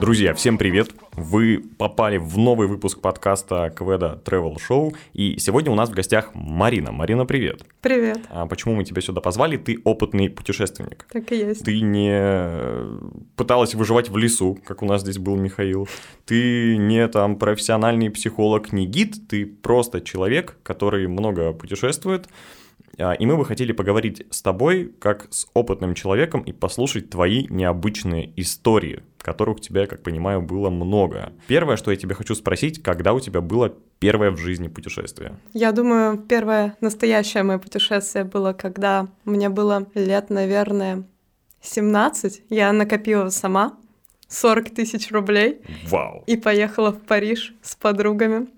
Друзья, всем привет! Вы попали в новый выпуск подкаста Кведа Travel Show, и сегодня у нас в гостях Марина. Марина, привет! Привет! А почему мы тебя сюда позвали? Ты опытный путешественник. Так и есть. Ты не пыталась выживать в лесу, как у нас здесь был Михаил. Ты не там профессиональный психолог, не гид, ты просто человек, который много путешествует, и мы бы хотели поговорить с тобой, как с опытным человеком, и послушать твои необычные истории, которых у тебя, как понимаю, было много. Первое, что я тебе хочу спросить, когда у тебя было первое в жизни путешествие? Я думаю, первое настоящее мое путешествие было, когда мне было лет, наверное, 17. Я накопила сама 40 тысяч рублей. Вау! И поехала в Париж с подругами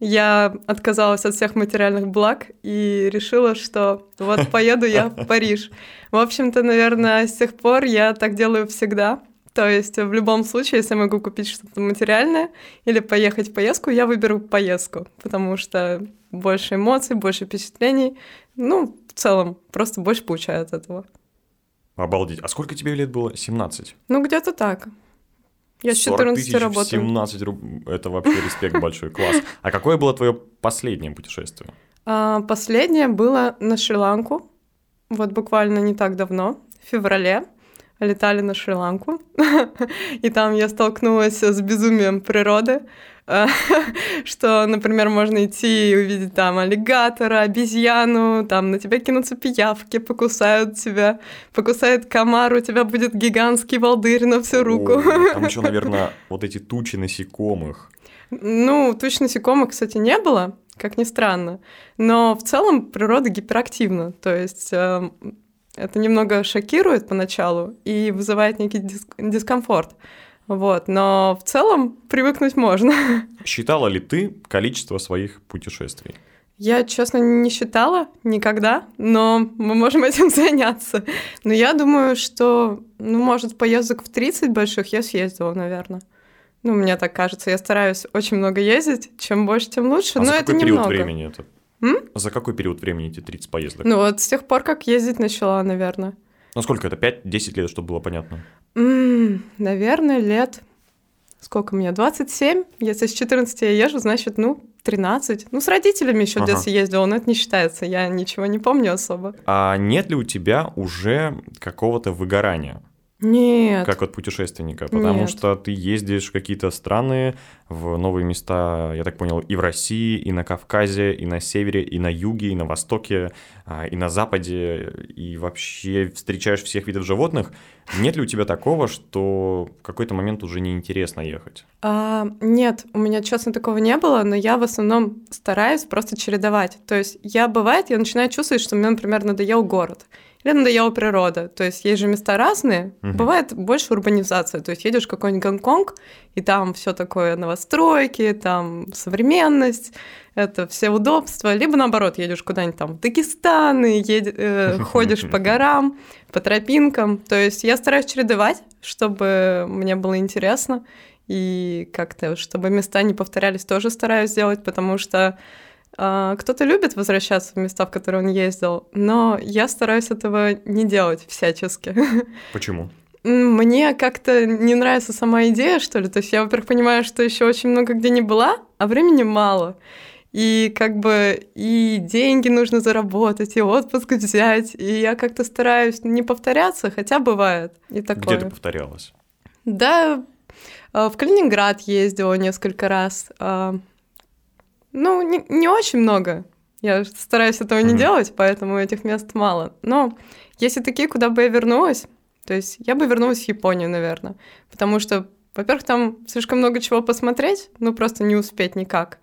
я отказалась от всех материальных благ и решила, что вот поеду я в Париж. В общем-то, наверное, с тех пор я так делаю всегда. То есть в любом случае, если я могу купить что-то материальное или поехать в поездку, я выберу поездку, потому что больше эмоций, больше впечатлений. Ну, в целом, просто больше получаю от этого. Обалдеть. А сколько тебе лет было? 17? Ну, где-то так. Я с 14 тысяч работаю. 17 руб... Это вообще респект большой, класс. А какое было твое последнее путешествие? А, последнее было на Шри-Ланку. Вот буквально не так давно, в феврале. Летали на Шри-Ланку. И там я столкнулась с безумием природы. что, например, можно идти и увидеть там аллигатора, обезьяну, там на тебя кинутся пиявки, покусают тебя, покусает комар, у тебя будет гигантский волдырь на всю руку. О, там еще, наверное, вот эти тучи насекомых. Ну, туч насекомых, кстати, не было, как ни странно. Но в целом природа гиперактивна. То есть э, это немного шокирует поначалу и вызывает некий диск- дискомфорт. Вот, но в целом привыкнуть можно. Считала ли ты количество своих путешествий? Я, честно, не считала никогда, но мы можем этим заняться. Но я думаю, что, ну, может, поездок в 30 больших я съездила, наверное. Ну, мне так кажется. Я стараюсь очень много ездить. Чем больше, тем лучше. А но за это какой период немного. времени это? М? За какой период времени эти 30 поездок? Ну, вот с тех пор, как ездить начала, наверное. Ну, сколько это? 5-10 лет, чтобы было понятно? М, наверное, лет... Сколько мне? 27? Если с 14 я езжу, значит, ну, 13. Ну, с родителями еще в Ага. детстве ездила, но это не считается. Я ничего не помню особо. А нет ли у тебя уже какого-то выгорания? Нет. как от путешественника, потому Нет. что ты ездишь в какие-то страны, в новые места, я так понял, и в России, и на Кавказе, и на севере, и на юге, и на востоке, а, и на западе, и вообще встречаешь всех видов животных. Нет ли у тебя такого, что в какой-то момент уже неинтересно ехать? А, нет, у меня, честно, такого не было, но я в основном стараюсь просто чередовать. То есть я, бывает, я начинаю чувствовать, что мне, например, надоел город. Или надоела природа. То есть есть же места разные. Мгм. Бывает больше урбанизация. То есть едешь в какой-нибудь Гонконг, и там все такое новостройки, там современность, это все удобства. Либо наоборот, едешь куда-нибудь там в Дагестан, и еди- э, ходишь по горам, по тропинкам. То есть я стараюсь чередовать, чтобы мне было интересно. И как-то, чтобы места не повторялись, тоже стараюсь сделать, потому что кто-то любит возвращаться в места, в которые он ездил, но я стараюсь этого не делать всячески. Почему? Мне как-то не нравится сама идея, что ли. То есть я, во-первых, понимаю, что еще очень много где не была, а времени мало. И как бы и деньги нужно заработать, и отпуск взять. И я как-то стараюсь не повторяться, хотя бывает и такое. Где ты повторялась? Да, э, в Калининград ездила несколько раз. Ну, не, не очень много. Я стараюсь этого не делать, поэтому этих мест мало. Но если такие, куда бы я вернулась, то есть я бы вернулась в Японию, наверное. Потому что, во-первых, там слишком много чего посмотреть, ну просто не успеть никак.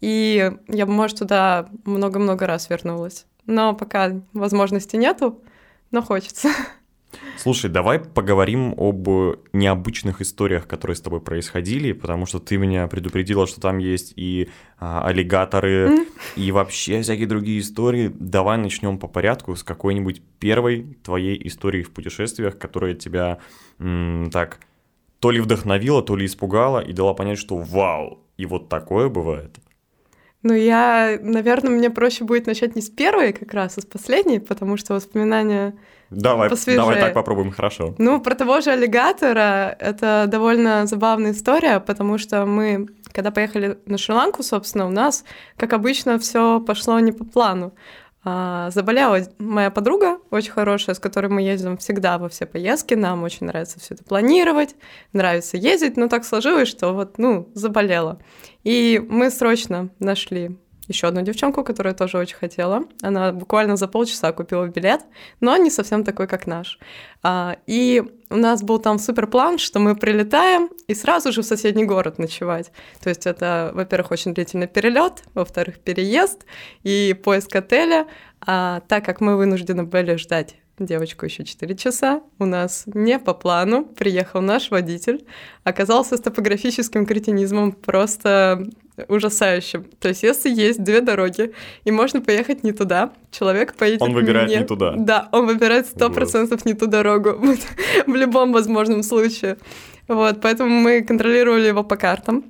И я бы, может, туда много-много раз вернулась. Но пока возможности нету, но хочется. Слушай, давай поговорим об необычных историях, которые с тобой происходили, потому что ты меня предупредила, что там есть и а, аллигаторы, М. и вообще всякие другие истории. Давай начнем по порядку с какой-нибудь первой твоей истории в путешествиях, которая тебя м, так то ли вдохновила, то ли испугала и дала понять, что вау, и вот такое бывает. Ну, я, наверное, мне проще будет начать не с первой как раз, а с последней, потому что воспоминания Давай, посвежее. давай так попробуем, хорошо. Ну, про того же аллигатора это довольно забавная история, потому что мы, когда поехали на Шри-Ланку, собственно, у нас, как обычно, все пошло не по плану. А, заболела моя подруга, очень хорошая, с которой мы ездим всегда во все поездки. Нам очень нравится все это планировать, нравится ездить, но так сложилось, что вот, ну, заболела. И мы срочно нашли еще одну девчонку, которая тоже очень хотела. Она буквально за полчаса купила билет, но не совсем такой, как наш. А, и у нас был там супер план, что мы прилетаем и сразу же в соседний город ночевать. То есть это, во-первых, очень длительный перелет, во-вторых, переезд и поиск отеля. А так как мы вынуждены были ждать девочку еще 4 часа. У нас не по плану приехал наш водитель, оказался с топографическим кретинизмом просто ужасающим. То есть, если есть две дороги, и можно поехать не туда, человек поедет Он выбирает не, не туда. Да, он выбирает сто процентов не ту дорогу в любом возможном случае. Вот, поэтому мы контролировали его по картам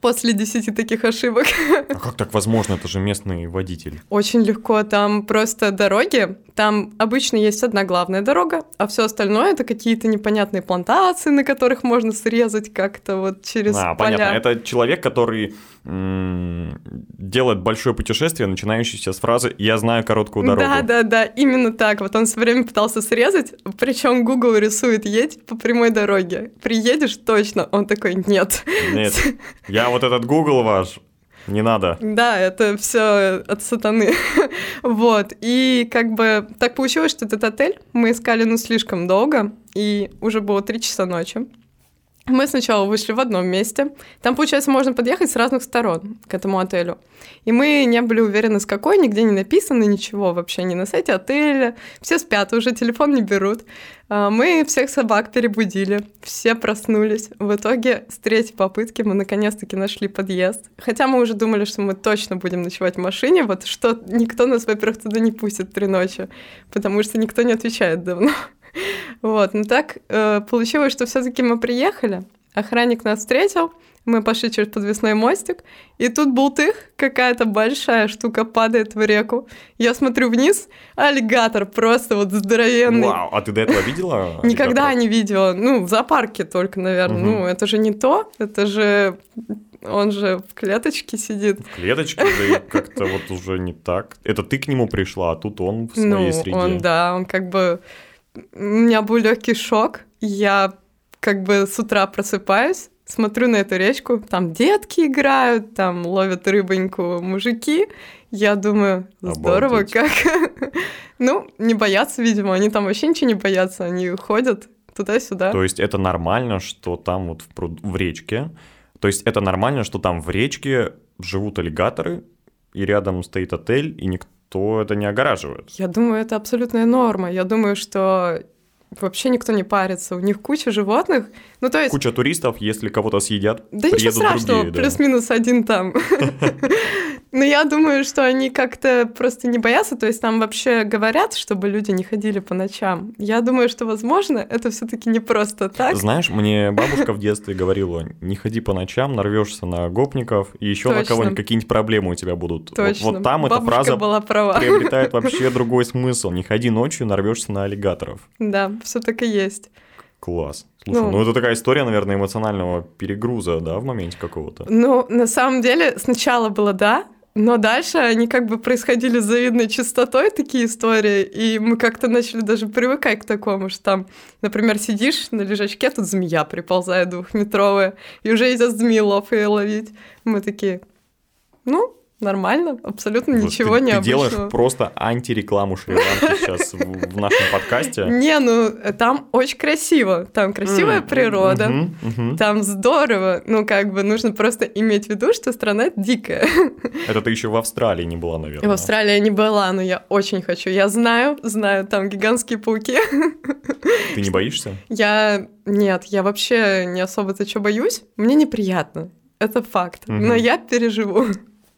после 10 таких ошибок. А как так возможно? Это же местный водитель. Очень легко. Там просто дороги. Там обычно есть одна главная дорога, а все остальное это какие-то непонятные плантации, на которых можно срезать как-то вот через а, поля. понятно. Это человек, который делает большое путешествие, начинающееся с фразы «я знаю короткую дорогу». Да, да, да, именно так. Вот он все время пытался срезать, причем Google рисует «едь по прямой дороге». Приедешь точно? Он такой «нет». Нет, я вот этот Google ваш, не надо. Да, это все от сатаны. вот. И как бы так получилось, что этот отель мы искали, ну, слишком долго, и уже было 3 часа ночи. Мы сначала вышли в одном месте. Там, получается, можно подъехать с разных сторон к этому отелю. И мы не были уверены, с какой, нигде не написано ничего вообще, ни на сайте отеля. Все спят, уже телефон не берут. А, мы всех собак перебудили, все проснулись. В итоге с третьей попытки мы наконец-таки нашли подъезд. Хотя мы уже думали, что мы точно будем ночевать в машине, вот что никто нас, во-первых, туда не пустит три ночи, потому что никто не отвечает давно. Вот, ну так э, получилось, что все-таки мы приехали, охранник нас встретил, мы пошли через подвесной мостик, и тут бултых, какая-то большая штука падает в реку. Я смотрю вниз, аллигатор просто вот здоровенный. Вау, а ты до этого видела? Никогда не видела. Ну, в зоопарке только, наверное. Угу. Ну, это же не то, это же... Он же в клеточке сидит. В клеточке, да и как-то вот уже не так. Это ты к нему пришла, а тут он в своей ну, среде. он, да, он как бы... У меня был легкий шок. Я как бы с утра просыпаюсь, смотрю на эту речку, там детки играют, там ловят рыбоньку мужики. Я думаю, здорово Обалдеть. как. ну, не боятся, видимо, они там вообще ничего не боятся, они ходят туда-сюда. То есть это нормально, что там вот в, пруд- в речке, то есть это нормально, что там в речке живут аллигаторы, и рядом стоит отель, и никто это не огораживает. Я думаю, это абсолютная норма. Я думаю, что вообще никто не парится. У них куча животных. Ну, то есть... Куча туристов, если кого-то съедят, Да ничего страшного, другие. да. плюс-минус один там. Но я думаю, что они как-то просто не боятся, то есть там вообще говорят, чтобы люди не ходили по ночам. Я думаю, что, возможно, это все таки не просто так. Знаешь, мне бабушка в детстве говорила, не ходи по ночам, нарвешься на гопников, и еще на кого-нибудь какие-нибудь проблемы у тебя будут. Вот- Точно. Вот, там эта Бабушка фраза была права. приобретает вообще другой смысл. Не ходи ночью, нарвешься на аллигаторов. Да, все так и есть. Класс. Слушай, Ну. ну, это такая история, наверное, эмоционального перегруза, да, в моменте какого-то. Ну, на самом деле, сначала было да, но дальше они как бы происходили с завидной частотой, такие истории, и мы как-то начали даже привыкать к такому, что там, например, сидишь на лежачке, тут змея приползает двухметровая, и уже идет змеелов ее ловить. Мы такие, ну, нормально, абсолютно Вот ничего ты, ты необычного. делаешь просто антирекламу Шри-Ланки сейчас в, нашем подкасте. Не, ну, там очень красиво, там красивая природа, там здорово, ну, как бы нужно просто иметь в виду, что страна дикая. Это ты еще в Австралии не была, наверное. В Австралии не была, но я очень хочу. Я знаю, знаю, там гигантские пауки. Ты не боишься? Я... Нет, я вообще не особо-то что боюсь. Мне неприятно. Это факт. Но я переживу.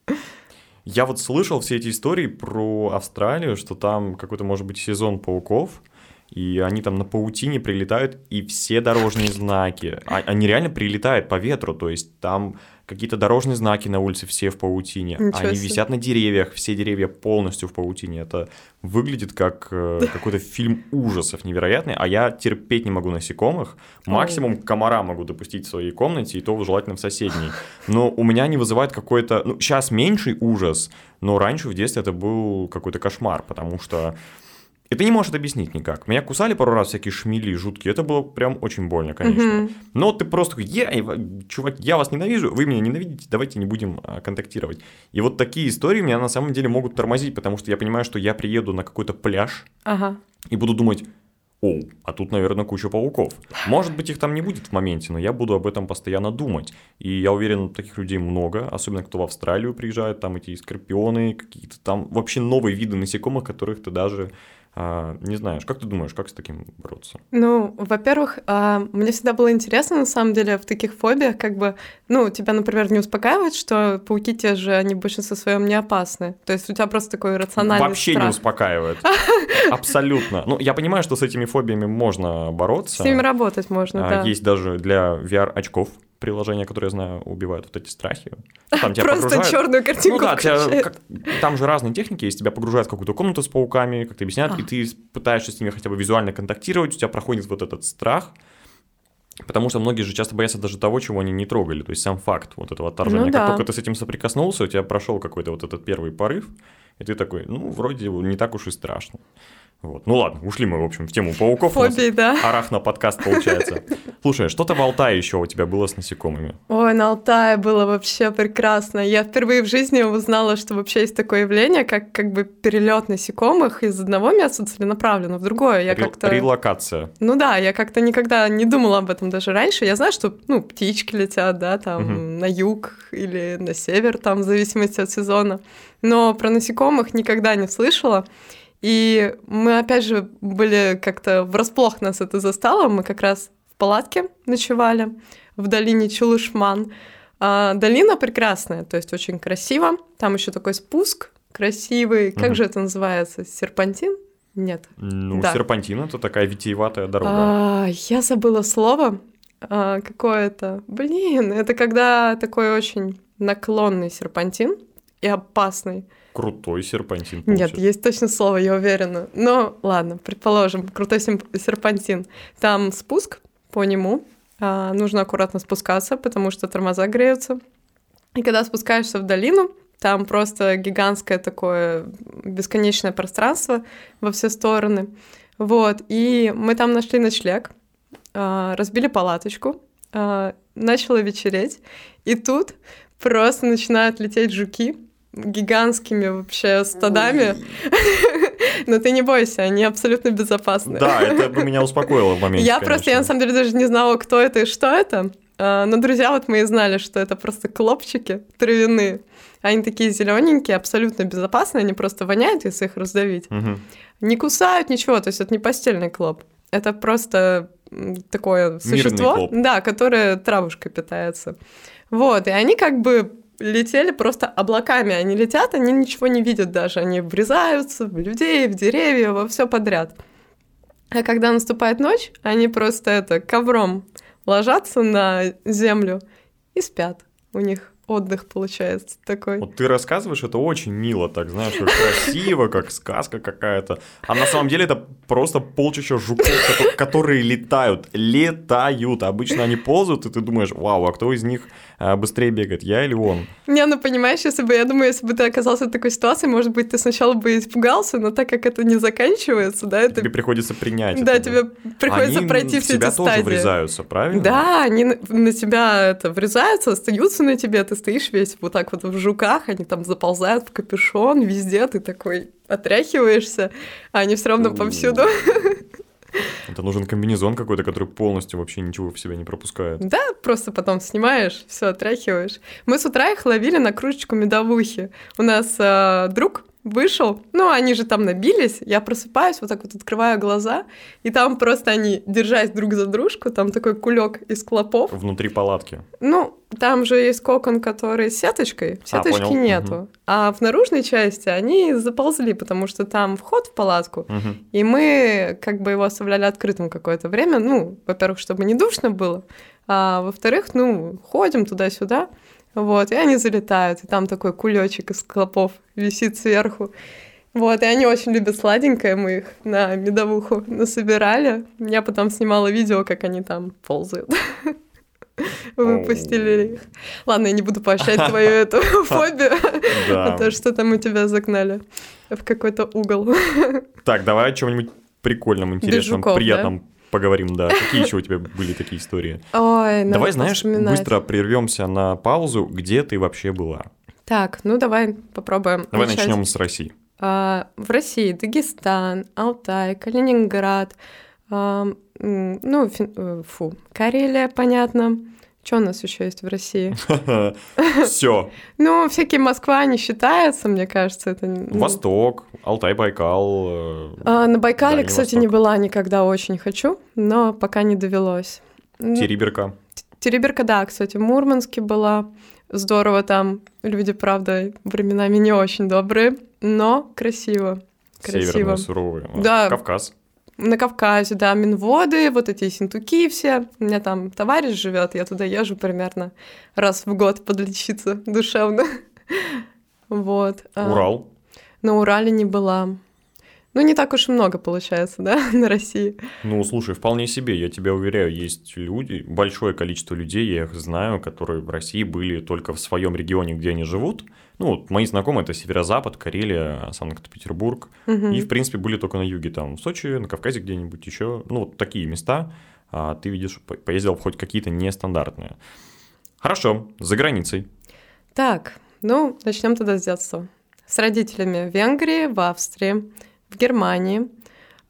Я вот слышал все эти истории про Австралию, что там какой-то, может быть, сезон пауков, и они там на паутине прилетают, и все дорожные знаки, а- они реально прилетают по ветру, то есть там какие-то дорожные знаки на улице все в паутине, Ничего они себе. висят на деревьях, все деревья полностью в паутине. Это выглядит как э, какой-то фильм ужасов невероятный, а я терпеть не могу насекомых. Максимум комара могу допустить в своей комнате, и то желательно в соседней. Но у меня не вызывает какой-то... Ну, сейчас меньший ужас, но раньше в детстве это был какой-то кошмар, потому что и ты не можешь это объяснить никак. Меня кусали пару раз всякие шмели жуткие. Это было прям очень больно, конечно. Мгм. Но ты просто такой, я, чувак, я вас ненавижу, вы меня ненавидите, давайте не будем а, контактировать. И вот такие истории меня на самом деле могут тормозить, потому что я понимаю, что я приеду на какой-то пляж Ага. и буду думать, о, а тут, наверное, куча пауков. Может быть, их там не будет в моменте, но я буду об этом постоянно думать. И я уверен, таких людей много, особенно кто в Австралию приезжает, там эти скорпионы, какие-то там вообще новые виды насекомых, которых ты даже не знаешь. Как ты думаешь, как с таким бороться? Ну, во-первых, а, мне всегда было интересно, на самом деле, в таких фобиях, как бы, ну, тебя, например, не успокаивает, что пауки те же, они в большинстве своем не опасны. То есть у тебя просто такой рациональный Вообще не страх. успокаивает. Абсолютно. Ну, я понимаю, что с этими фобиями можно бороться. С ними работать можно, А, да. Есть даже для VR-очков приложения, которые, я знаю, убивают вот эти страхи. Ну, Там тебя Просто погружают- черную Ну картинку да, тебя как- там же разные техники есть. Тебя погружают в какую-то комнату с пауками, как ты объясняют, и А. ты пытаешься с ними хотя бы визуально контактировать, у тебя проходит вот этот страх. Потому что многие же часто боятся даже того, чего они не трогали. То есть сам факт вот этого отторжения. Ну как да. только ты с этим соприкоснулся, у тебя прошел какой-то вот этот первый порыв, и ты такой, ну, вроде не так уж и страшно. Вот. Ну ладно, ушли мы, в общем, в тему пауков. Фобии, да. Арахно-подкаст получается. Слушай, что-то в Алтае еще у тебя было с насекомыми? Ой, на Алтае было вообще прекрасно. Я впервые в жизни узнала, что вообще есть такое явление, как как бы перелет насекомых из одного места целенаправленно в другое. Я Рел- как-то... Релокация. Ну да, я как-то никогда не думала об этом даже раньше. Я знаю, что, ну, птички летят, да, там Мгм. на юг или на север, там, в зависимости от сезона. Но про насекомых никогда не слышала. И мы, опять же, были как-то врасплох нас это застало. Мы как раз в палатке ночевали в долине Чулышман. А, долина прекрасная, то есть очень красиво. Там еще такой спуск красивый. Как Мгм. же это называется? Серпантин? Нет. Ну, Да. серпантин это такая витиеватая дорога. А, я забыла слово. А, какое-то. Блин, это когда такой очень наклонный серпантин и опасный. Крутой серпантин. Нет, получается. есть точно слово, я уверена. Но ладно, предположим, крутой серпантин. Там спуск по нему. а, нужно аккуратно спускаться, потому что тормоза греются. И когда спускаешься в долину, там просто гигантское такое бесконечное пространство во все стороны. Вот, и мы там нашли ночлег, а, разбили палаточку, а, начало вечереть, и тут просто начинают лететь жуки гигантскими вообще стадами. Но ты не бойся, они абсолютно безопасны. Да, это бы меня успокоило в моменте. Я просто, я на самом деле даже не знала, кто это и что это. А, Но друзья вот мои знали, что это просто клопчики травяные. Они такие зелененькие, абсолютно безопасные, они просто воняют, если их раздавить. Мгм. Не кусают ничего, то есть это не постельный клоп. Это просто такое существо, клоп. да, которое травушкой питается. Вот, и они как бы летели просто облаками. Они летят, они ничего не видят даже. Они врезаются в людей, в деревья, во все подряд. А когда наступает ночь, они просто это ковром ложатся на землю и спят. У них отдых получается такой. Вот ты рассказываешь, это очень мило, так знаешь, красиво, как сказка какая-то. А на самом деле это просто полчища жуков, кото- которые летают, летают. Обычно они ползают, и ты думаешь, вау, а кто из них а, быстрее бегает, я или он? Не, ну понимаешь, если бы, я думаю, если бы ты оказался в такой ситуации, может быть, ты сначала бы испугался, но так как это не заканчивается, да, это... Тебе приходится принять Да, это, тебе приходится Они пройти все тебя эти тоже стадии. врезаются, правильно? Да, они на, на тебя это врезаются, остаются на тебе, ты стоишь весь вот так вот в жуках, они там заползают в капюшон, везде ты такой отряхиваешься, а они все равно повсюду. Это нужен комбинезон какой-то, который полностью вообще ничего в себя не пропускает. Да, просто потом снимаешь, все отряхиваешь. Мы с утра их ловили на кружечку медовухи. У нас э, друг вышел, ну, они же там набились, я просыпаюсь, вот так вот открываю глаза, и там просто они, держась друг за дружку, там такой кулек из клопов. Внутри палатки. Ну, там же есть кокон, который с сеточкой, сеточки понял. нету. Мгм. А в наружной части они заползли, потому что там вход в палатку, Мгм. и мы как бы его оставляли открытым какое-то время. Ну, во-первых, чтобы не душно было, а во-вторых, ну, ходим туда-сюда, вот, и они залетают, и там такой кулечек из клопов висит сверху. Вот, и они очень любят сладенькое, мы их на медовуху насобирали. Я потом снимала видео, как они там ползают. Выпустили их. Ладно, я не буду поощрять твою эту фобию, а то, что там у тебя загнали в какой-то угол. Так, давай о чем-нибудь прикольном, интересном, приятном поговорим, да. Какие еще у тебя были такие истории? Ой, Давай, знаешь, вспоминать. быстро прервемся на паузу, где ты вообще была. Так, ну давай попробуем. Давай начать. начнем с России. А, в России Дагестан, Алтай, Калининград, а, ну, э, фу, Карелия, понятно. Что у нас еще есть в России? Все. Ну, всякие Москва не считается, мне кажется, это... ну, Восток, Алтай, Байкал. э, а, на Байкале, кстати, не была никогда, очень хочу, но пока не довелось. Териберка. Тереберка, да, кстати, в Мурманске была. Здорово там. Люди, правда, временами не очень добрые, но красиво. Красиво. Северная, суровая. А, Да. Кавказ. На Кавказе, да, Минводы, вот эти синтуки все. У меня там товарищ живет, я туда езжу примерно раз в год подлечиться душевно. Вот. а, Урал. На Урале не была. Ну, не так уж и много получается, да, на России. Ну, слушай, вполне себе, я тебя уверяю, есть люди, большое количество людей, я их знаю, которые в России были только в своем регионе, где они живут. Ну, вот мои знакомые это Северо-Запад, Карелия, Санкт-Петербург. Мгм. И, в принципе, были только на юге, там, в Сочи, на Кавказе где-нибудь еще. Ну, вот такие места. А ты видишь, по- поездил хоть какие-то нестандартные. Хорошо, за границей. Так, ну, начнем тогда с детства. С родителями в Венгрии, в Австрии, в Германии.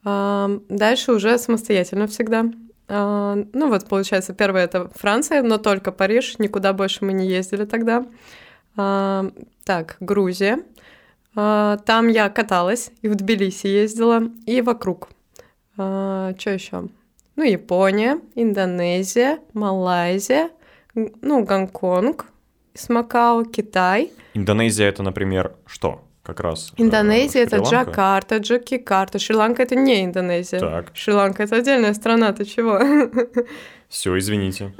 А, Дальше уже самостоятельно всегда. А, Ну вот, получается, первое это Франция, но только Париж, никуда больше мы не ездили тогда. А, Так, Грузия. Там я каталась, и в Тбилиси ездила, и вокруг. Что еще? Ну, Япония, Индонезия, Малайзия, ну, Гонконг, с Китай. Индонезия это, например, что? Как раз. э, Индонезия это Шри-Ланка? Джакарта, Джакикарта. Шри-Ланка это не Индонезия. Так. Шри-Ланка это отдельная страна, ты чего? Все, извините.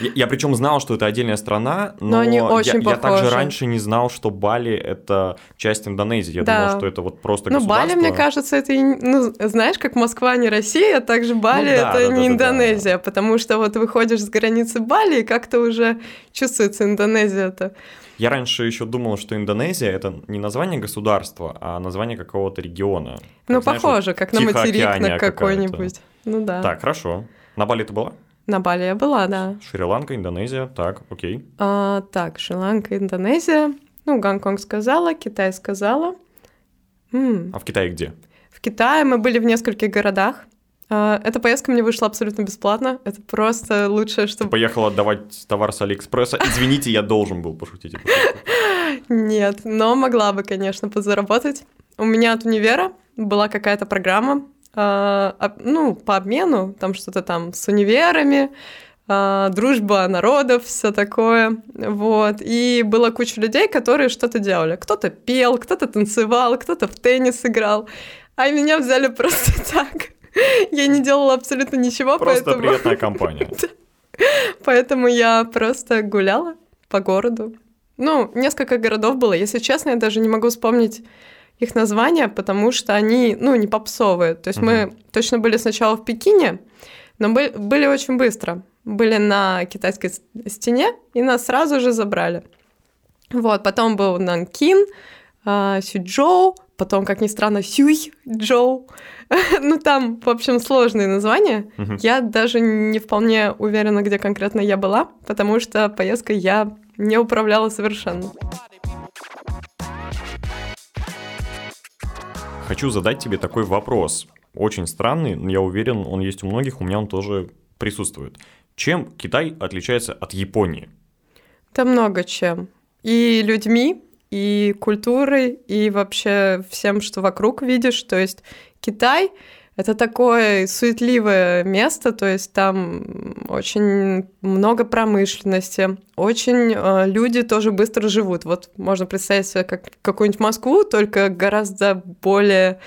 Я, я причем знал, что это отдельная страна, но, Но они я- очень я, также похожи. раньше не знал, что Бали это часть Индонезии. Я Да. думал, что это вот просто Ну, Бали, мне кажется, это, ну, знаешь, как Москва не Россия, так же Бали Ну да, это да, не да, да, да. Индонезия, потому что вот выходишь с границы Бали, и как-то уже чувствуется Индонезия-то. Я раньше еще думал, что Индонезия это не название государства, а название какого-то региона. Ну, Как, знаешь, вот похоже, как на материк на какой-нибудь. Ну да. Так, хорошо. На Бали ты была? На Бали я была, да. Шри-Ланка, Индонезия, так, окей. А, так, Шри-Ланка, Индонезия. Ну, Гонконг сказала, Китай сказала. М, А в Китае где? В Китае мы были в нескольких городах. А, Эта поездка мне вышла абсолютно бесплатно. Это просто лучшее, что... Ты поехал отдавать товар с Алиэкспресса. Извините, я должен был пошутить. Нет, но могла бы, конечно, подзаработать. У меня от универа была какая-то программа, а, об- ну, по обмену, там что-то там с универами, а, дружба народов, все такое, вот. И была куча людей, которые что-то делали. Кто-то пел, кто-то танцевал, кто-то в теннис играл, а меня взяли просто так. Я не делала абсолютно ничего, Просто поэтому... приятная компания. Поэтому я просто гуляла по городу. Ну, несколько городов было. Если честно, я даже не могу вспомнить их названия, потому что они, ну, не попсовые. То есть мы точно были сначала в Пекине, но бы- были очень быстро. Были на китайской стене, и нас сразу же забрали. Вот, потом был Нанкин, а, Сючжоу, потом, как ни странно, Сюйчжоу. Ну, там, в общем, сложные названия. Я даже не вполне уверена, где конкретно я была, потому что поездкой я не управляла совершенно. Хочу задать тебе такой вопрос. Очень странный, но я уверен, он есть у многих, у меня он тоже присутствует. Чем Китай отличается от Японии? Да много чем. И людьми, и культурой, и вообще всем, что вокруг видишь. То есть Китай — это такое суетливое место, то есть там очень много промышленности, очень э, люди тоже быстро живут. Вот можно представить себе как какую-нибудь Москву, только гораздо более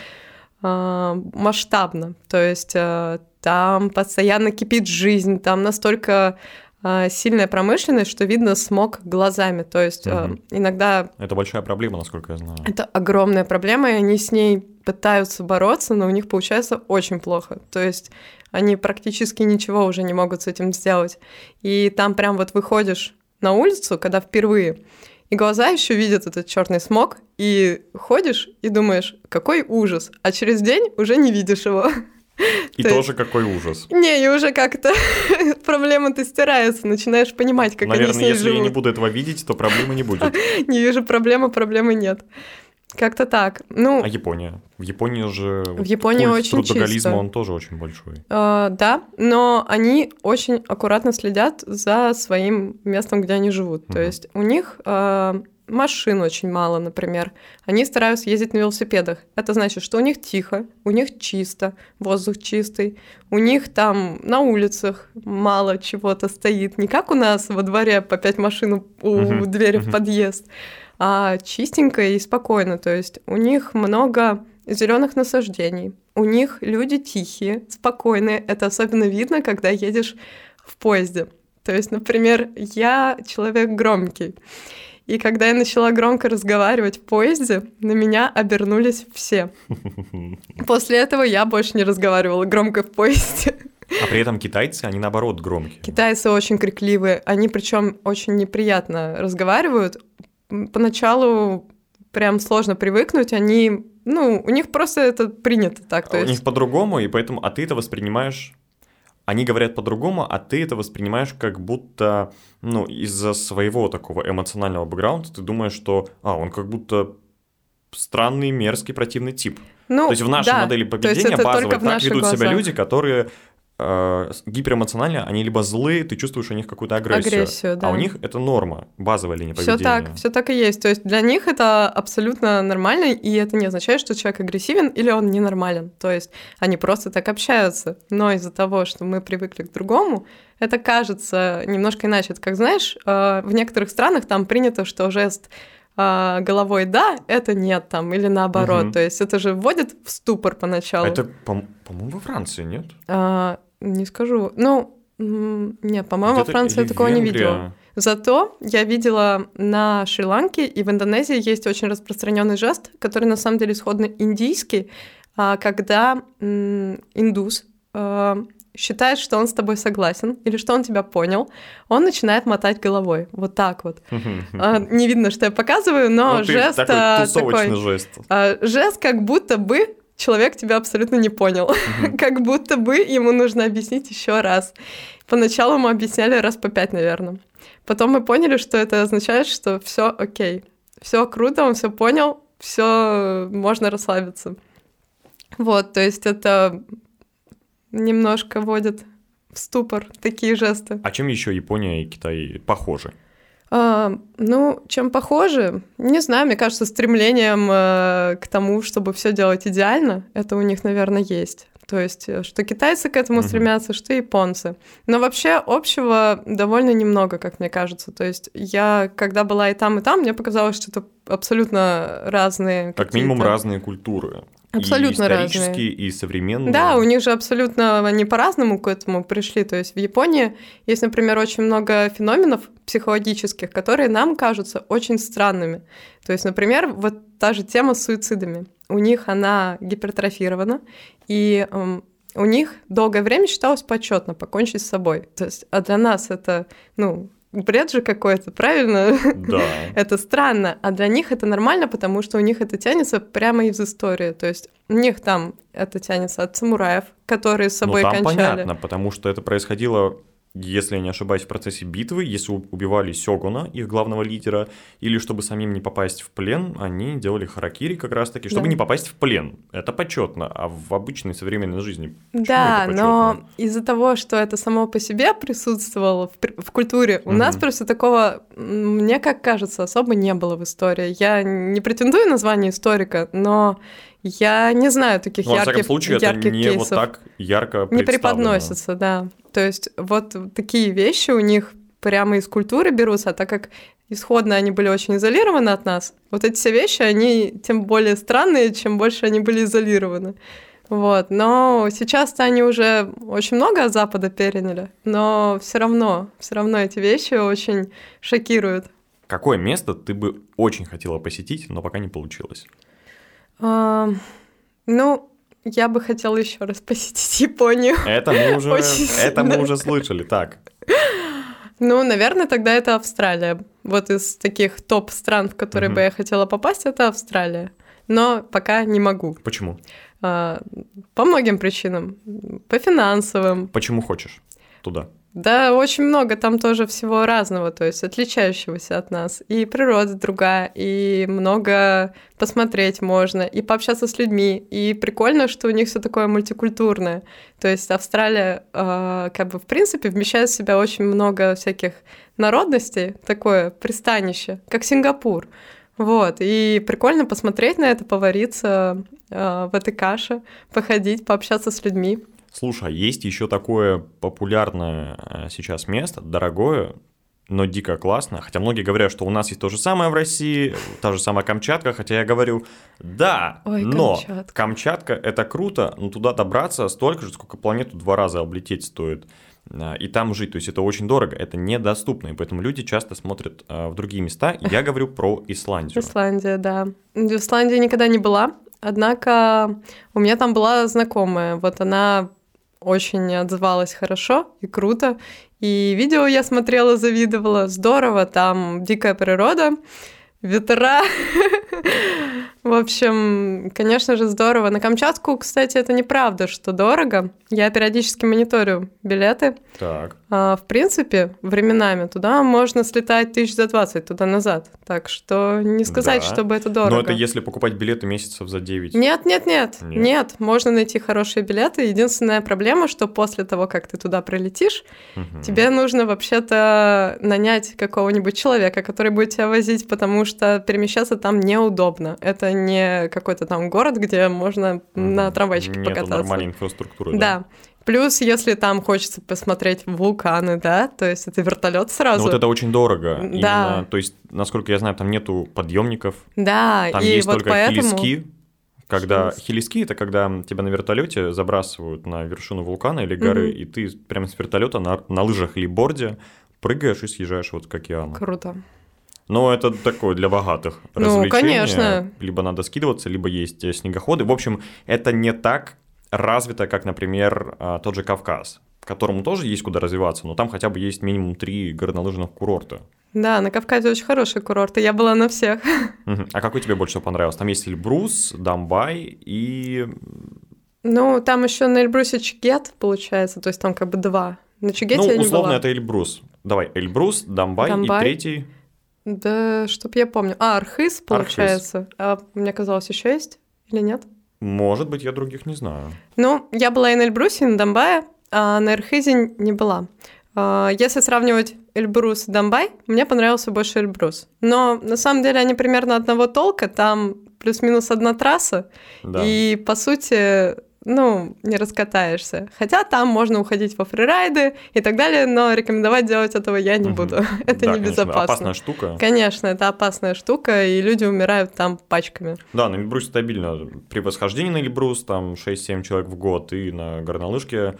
э, масштабно. То есть э, там постоянно кипит жизнь, там настолько сильная промышленность, что видно смог глазами. То есть угу. иногда... Это большая проблема, насколько я знаю. Это огромная проблема, и они с ней пытаются бороться, но у них получается очень плохо. То есть они практически ничего уже не могут с этим сделать. И там прям вот выходишь на улицу, когда впервые, и глаза еще видят этот черный смог, и ходишь и думаешь, какой ужас, а через день уже не видишь его. И То тоже есть... какой ужас. Не, и уже как-то проблема-то стирается, начинаешь понимать, как Наверное, они с ней если живут. я не буду этого видеть, то проблемы не будет. не вижу проблемы, проблемы нет. Как-то так. Ну, а Япония? В Японии же в Японии очень трудоголизма, чисто. он тоже очень большой. Uh, да, но они очень аккуратно следят за своим местом, где они живут. Uh-huh. То есть у них uh, машин очень мало, например. Они стараются ездить на велосипедах. Это значит, что у них тихо, у них чисто, воздух чистый, у них там на улицах мало чего-то стоит. Не как у нас во дворе по пять машин у uh-huh. двери uh-huh. в подъезд, а чистенько и спокойно. То есть у них много зеленых насаждений. У них люди тихие, спокойные. Это особенно видно, когда едешь в поезде. То есть, например, я человек громкий. И когда я начала громко разговаривать в поезде, на меня обернулись все. После этого я больше не разговаривала громко в поезде. А при этом китайцы, они наоборот громкие. Китайцы очень крикливые, они причем очень неприятно разговаривают. Поначалу прям сложно привыкнуть, они, ну, у них просто это принято так. То у есть... них по-другому, и поэтому, а ты это воспринимаешь они говорят по-другому, а ты это воспринимаешь как будто, ну, из-за своего такого эмоционального бэкграунда ты думаешь, что, а, он как будто странный, мерзкий, противный тип. Ну, То есть в нашей да, модели поведения базово так ведут глазах. себя люди, которые э, гиперэмоционально, они либо злые, ты чувствуешь у них какую-то агрессию, агрессию да. а у них это норма, базовая линия поведения. Все так, все так и есть. То есть для них это абсолютно нормально, и это не означает, что человек агрессивен или он ненормален. То есть они просто так общаются, но из-за того, что мы привыкли к другому, это кажется немножко иначе. Это как знаешь, э, в некоторых странах там принято, что жест э, головой да, это нет там, или наоборот. Угу. То есть это же вводит в ступор поначалу. Это, по- моему во Франции, нет? А, не скажу. Ну, нет, по-моему, во Франции я такого не видела. Зато я видела на Шри-Ланке и в Индонезии есть очень распространенный жест, который на самом деле исходно индийский, а, когда индус а, считает, что он с тобой согласен или что он тебя понял, он начинает мотать головой. Вот так вот. А, не видно, что я показываю, но ну, жест такой, такой жест. Жест как будто бы человек тебя абсолютно не понял. Mm-hmm. как будто бы ему нужно объяснить еще раз. Поначалу мы объясняли раз по пять, наверное. Потом мы поняли, что это означает, что все окей. Все круто, он все понял, все можно расслабиться. Вот, то есть это немножко вводит в ступор такие жесты. А чем еще Япония и Китай похожи? А, ну, чем похожи? Не знаю, мне кажется, стремлением э, к тому, чтобы все делать идеально, это у них, наверное, есть. То есть, э, что китайцы к этому mm-hmm. стремятся, что японцы. Но вообще общего довольно немного, как мне кажется. То есть, я, когда была и там, и там, мне показалось, что это абсолютно разные. Как минимум разные культуры. Абсолютно и исторические, разные. и современные. Да, у них же абсолютно они по-разному к этому пришли. То есть в Японии есть, например, очень много феноменов психологических, которые нам кажутся очень странными. То есть, например, вот та же тема с суицидами. У них она гипертрофирована, и эм, у них долгое время считалось почетно покончить с собой. То есть, а для нас это, ну, бред же какой-то, правильно? Да. это странно, а для них это нормально, потому что у них это тянется прямо из истории. То есть у них там это тянется от самураев, которые с собой ну, там кончали. понятно, потому что это происходило если я не ошибаюсь, в процессе битвы, если убивали Сёгуна, их главного лидера, или чтобы самим не попасть в плен, они делали харакири как раз-таки, чтобы Да. не попасть в плен. Это почетно, а в обычной современной жизни Да, но из-за того, что это само по себе присутствовало в, в культуре, у нас Мгм. просто такого, мне как кажется, особо не было в истории. Я не претендую на звание историка, но я не знаю таких Ну, во всяком ярких, случае, это ярких не кейсов. вот так ярко не преподносится, да. То есть вот такие вещи у них прямо из культуры берутся, а так как исходно они были очень изолированы от нас, вот эти все вещи, они тем более странные, чем больше они были изолированы. Вот, но сейчас-то они уже очень много от Запада переняли, но все равно, все равно эти вещи очень шокируют. Какое место ты бы очень хотела посетить, но пока не получилось? А, ну, я бы хотела еще раз посетить Японию. Это мы уже, это мы уже слышали. Так, Ну, наверное, тогда это Австралия. Вот из таких топ-стран, в которые бы я хотела попасть, это Австралия. Но пока не могу. почему? А, По многим причинам. По финансовым. Почему хочешь туда? Да, очень много там тоже всего разного, то есть отличающегося от нас. И природа другая, и много посмотреть можно, и пообщаться с людьми. И прикольно, что у них все такое мультикультурное. То есть Австралия, э, как бы, в принципе, вмещает в себя очень много всяких народностей, такое пристанище, как Сингапур. Вот, и прикольно посмотреть на это, повариться э, в этой каше, походить, пообщаться с людьми. Слушай, а есть еще такое популярное э, сейчас место, дорогое, но дико классно. Хотя многие говорят, что у нас есть то же самое в России, та же самая Камчатка, хотя я говорю, да, Ой, но Камчатка. Камчатка это круто, но туда добраться столько же, сколько планету два раза облететь стоит. А, И там жить, то есть это очень дорого, это недоступно, и поэтому люди часто смотрят а, в другие места. Я говорю про Исландию. Исландия, да. В Исландии никогда не была, однако у меня там была знакомая. Вот она очень отзывалась хорошо и круто. И видео я смотрела, завидовала. Здорово, там дикая природа, ветра. В общем, конечно же, здорово. На Камчатку, кстати, это неправда, что дорого. Я периодически мониторю билеты. Так, А, в принципе, временами туда можно слетать тысяч за 20 туда-назад. Так что не сказать, Да. чтобы это дорого. но это если покупать билеты месяцев за 9. Нет, нет, нет, Нет? нет, можно найти хорошие билеты. Единственная проблема, что после того, как ты туда прилетишь, Мгм. тебе нужно вообще-то нанять какого-нибудь человека, который будет тебя возить, потому что перемещаться там неудобно. Это не какой-то там город, где можно на Мгм. трамвайчике Нету покататься. нормальной инфраструктуры. Да. Плюс, если там хочется посмотреть вулканы, да, то есть это вертолет Но сразу. вот это очень дорого. Да. Именно, то есть, насколько я знаю, там нету подъемников, Да, там и есть вот только поэтому... хелиски. Когда Хелиски. хелиски это когда тебя на вертолете забрасывают на вершину вулкана или горы, Мгм. и ты прямо с вертолета на, на лыжах или борде прыгаешь и съезжаешь вот к океану. Круто. Но это такое для богатых Ну, развлечение. конечно. Либо надо скидываться, либо есть э, снегоходы. В общем, это не так развито, как, например, а, тот же Кавказ, которому тоже есть куда развиваться, но там хотя бы есть минимум три горнолыжных курорта. Да, на Кавказе очень хорошие курорты, я была на всех. А какой тебе больше всего понравился? Там есть Эльбрус, Дамбай и... Ну, там еще на Эльбрусе Чигет, получается, то есть там как бы два. На Чигете ну, я не условно, была. это Эльбрус. Давай, Эльбрус, Дамбай, Дамбай. и третий... Да, чтоб я помню. А, Архыз, получается. А мне казалось, еще есть или нет? Может быть, я других не знаю. Ну, я была и на Эльбрусе, и на Домбае, а на Эрхизе не была. А, Если сравнивать Эльбрус и Домбай, мне понравился больше Эльбрус. Но на самом деле они примерно одного толка, там плюс-минус одна трасса, Да. и по сути, ну, не раскатаешься. Хотя там можно уходить во фрирайды и так далее, но рекомендовать делать этого я не буду. Это Да, небезопасно. опасная штука. Конечно, это опасная штука, и люди умирают там пачками. Да, на Эльбрусе стабильно. При восхождении на Эльбрус там 6-7 человек в год, и на горнолыжке,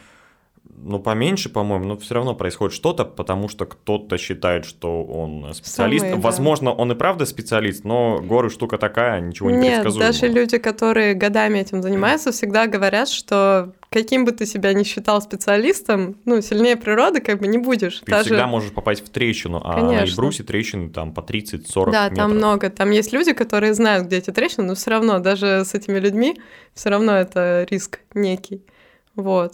ну, поменьше, по-моему, но все равно происходит что-то, потому что кто-то считает, что он специалист. Самые, да. Возможно, он и правда специалист, но горы штука такая, ничего не Нет, даже люди, которые годами этим занимаются, всегда говорят, что каким бы ты себя ни считал специалистом, ну, сильнее природы как бы не будешь. Ты Даже- всегда можешь попасть в трещину, а на Конечно. Эльбрусе трещины там по 30-40 Да, метров. там много. Там есть люди, которые знают, где эти трещины, но все равно, даже с этими людьми, все равно это риск некий. Вот.